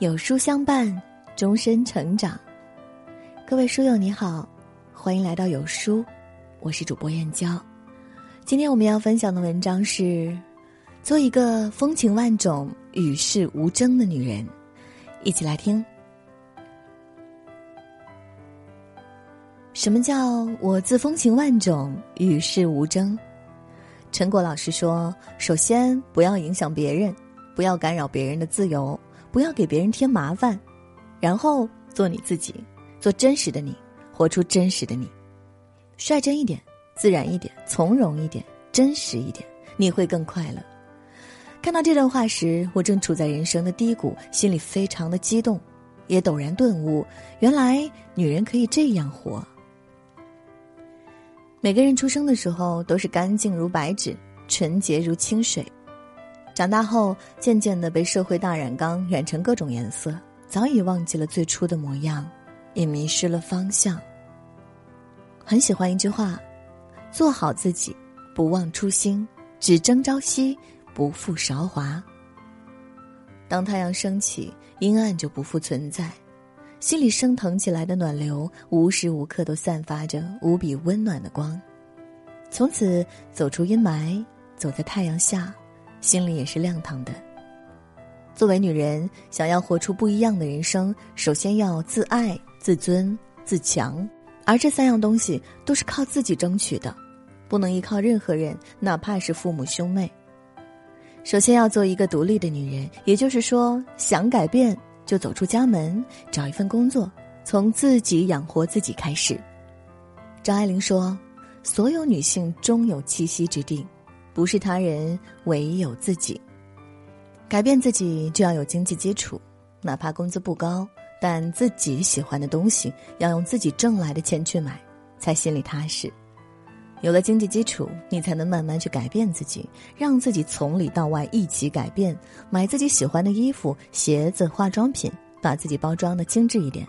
有书相伴，终身成长。各位书友你好，欢迎来到有书，我是主播燕娇。今天我们要分享的文章是：做一个风情万种、与世无争的女人。一起来听。什么叫我自风情万种、与世无争？陈果老师说：首先不要影响别人，不要干扰别人的自由。不要给别人添麻烦，然后做你自己，做真实的你，活出真实的你，率真一点，自然一点，从容一点，真实一点，你会更快乐。看到这段话时，我正处在人生的低谷，心里非常的激动，也陡然顿悟，原来女人可以这样活。每个人出生的时候都是干净如白纸，纯洁如清水。长大后，渐渐的被社会大染缸染成各种颜色，早已忘记了最初的模样，也迷失了方向。很喜欢一句话：“做好自己，不忘初心，只争朝夕，不负韶华。”当太阳升起，阴暗就不复存在，心里升腾起来的暖流，无时无刻都散发着无比温暖的光。从此走出阴霾，走在太阳下。心里也是亮堂的。作为女人，想要活出不一样的人生，首先要自爱、自尊、自强，而这三样东西都是靠自己争取的，不能依靠任何人，哪怕是父母兄妹。首先要做一个独立的女人，也就是说，想改变就走出家门，找一份工作，从自己养活自己开始。张爱玲说：“所有女性终有栖息之地。”不是他人，唯有自己。改变自己就要有经济基础，哪怕工资不高，但自己喜欢的东西要用自己挣来的钱去买，才心里踏实。有了经济基础，你才能慢慢去改变自己，让自己从里到外一起改变。买自己喜欢的衣服、鞋子、化妆品，把自己包装的精致一点。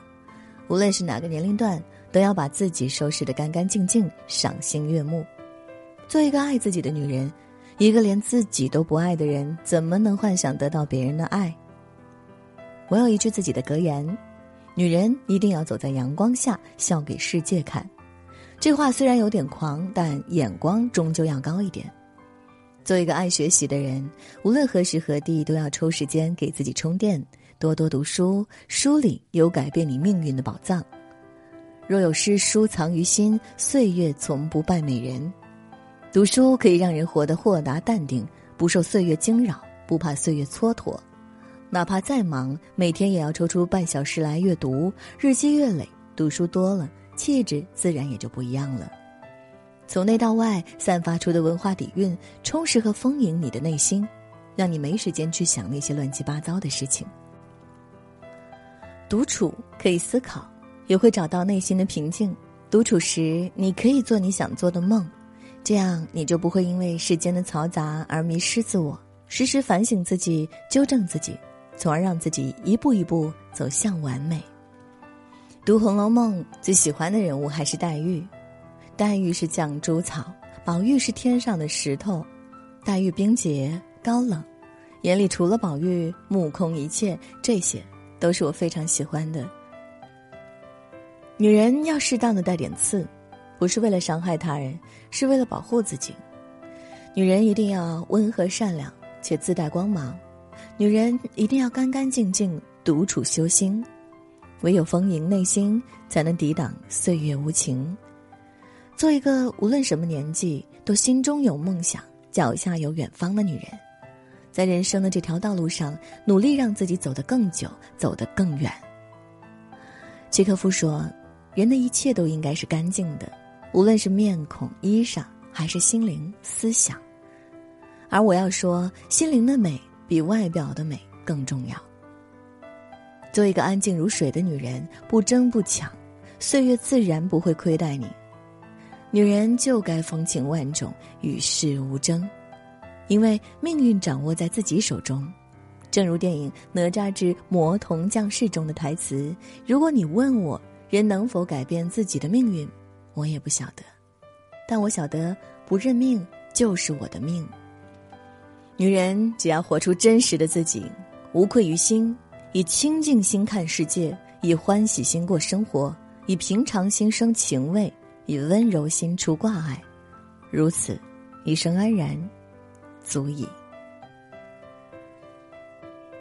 无论是哪个年龄段，都要把自己收拾的干干净净，赏心悦目。做一个爱自己的女人，一个连自己都不爱的人，怎么能幻想得到别人的爱？我有一句自己的格言：女人一定要走在阳光下，笑给世界看。这话虽然有点狂，但眼光终究要高一点。做一个爱学习的人，无论何时何地，都要抽时间给自己充电，多多读书，书里有改变你命运的宝藏。若有诗书藏于心，岁月从不败美人。读书可以让人活得豁达淡定，不受岁月惊扰，不怕岁月蹉跎。哪怕再忙，每天也要抽出半小时来阅读。日积月累，读书多了，气质自然也就不一样了。从内到外散发出的文化底蕴，充实和丰盈你的内心，让你没时间去想那些乱七八糟的事情。独处可以思考，也会找到内心的平静。独处时，你可以做你想做的梦。这样，你就不会因为世间的嘈杂而迷失自我，时时反省自己，纠正自己，从而让自己一步一步走向完美。读《红楼梦》，最喜欢的人物还是黛玉。黛玉是绛珠草，宝玉是天上的石头。黛玉冰洁高冷，眼里除了宝玉，目空一切。这些都是我非常喜欢的。女人要适当的带点刺。不是为了伤害他人，是为了保护自己。女人一定要温和善良且自带光芒，女人一定要干干净净独处修心，唯有丰盈内心，才能抵挡岁月无情。做一个无论什么年纪都心中有梦想、脚下有远方的女人，在人生的这条道路上，努力让自己走得更久，走得更远。契诃夫说：“人的一切都应该是干净的。”无论是面孔、衣裳，还是心灵、思想，而我要说，心灵的美比外表的美更重要。做一个安静如水的女人，不争不抢，岁月自然不会亏待你。女人就该风情万种，与世无争，因为命运掌握在自己手中。正如电影《哪吒之魔童降世》中的台词：“如果你问我，人能否改变自己的命运？”我也不晓得，但我晓得不认命就是我的命。女人只要活出真实的自己，无愧于心，以清净心看世界，以欢喜心过生活，以平常心生情味，以温柔心除挂碍，如此，一生安然，足矣。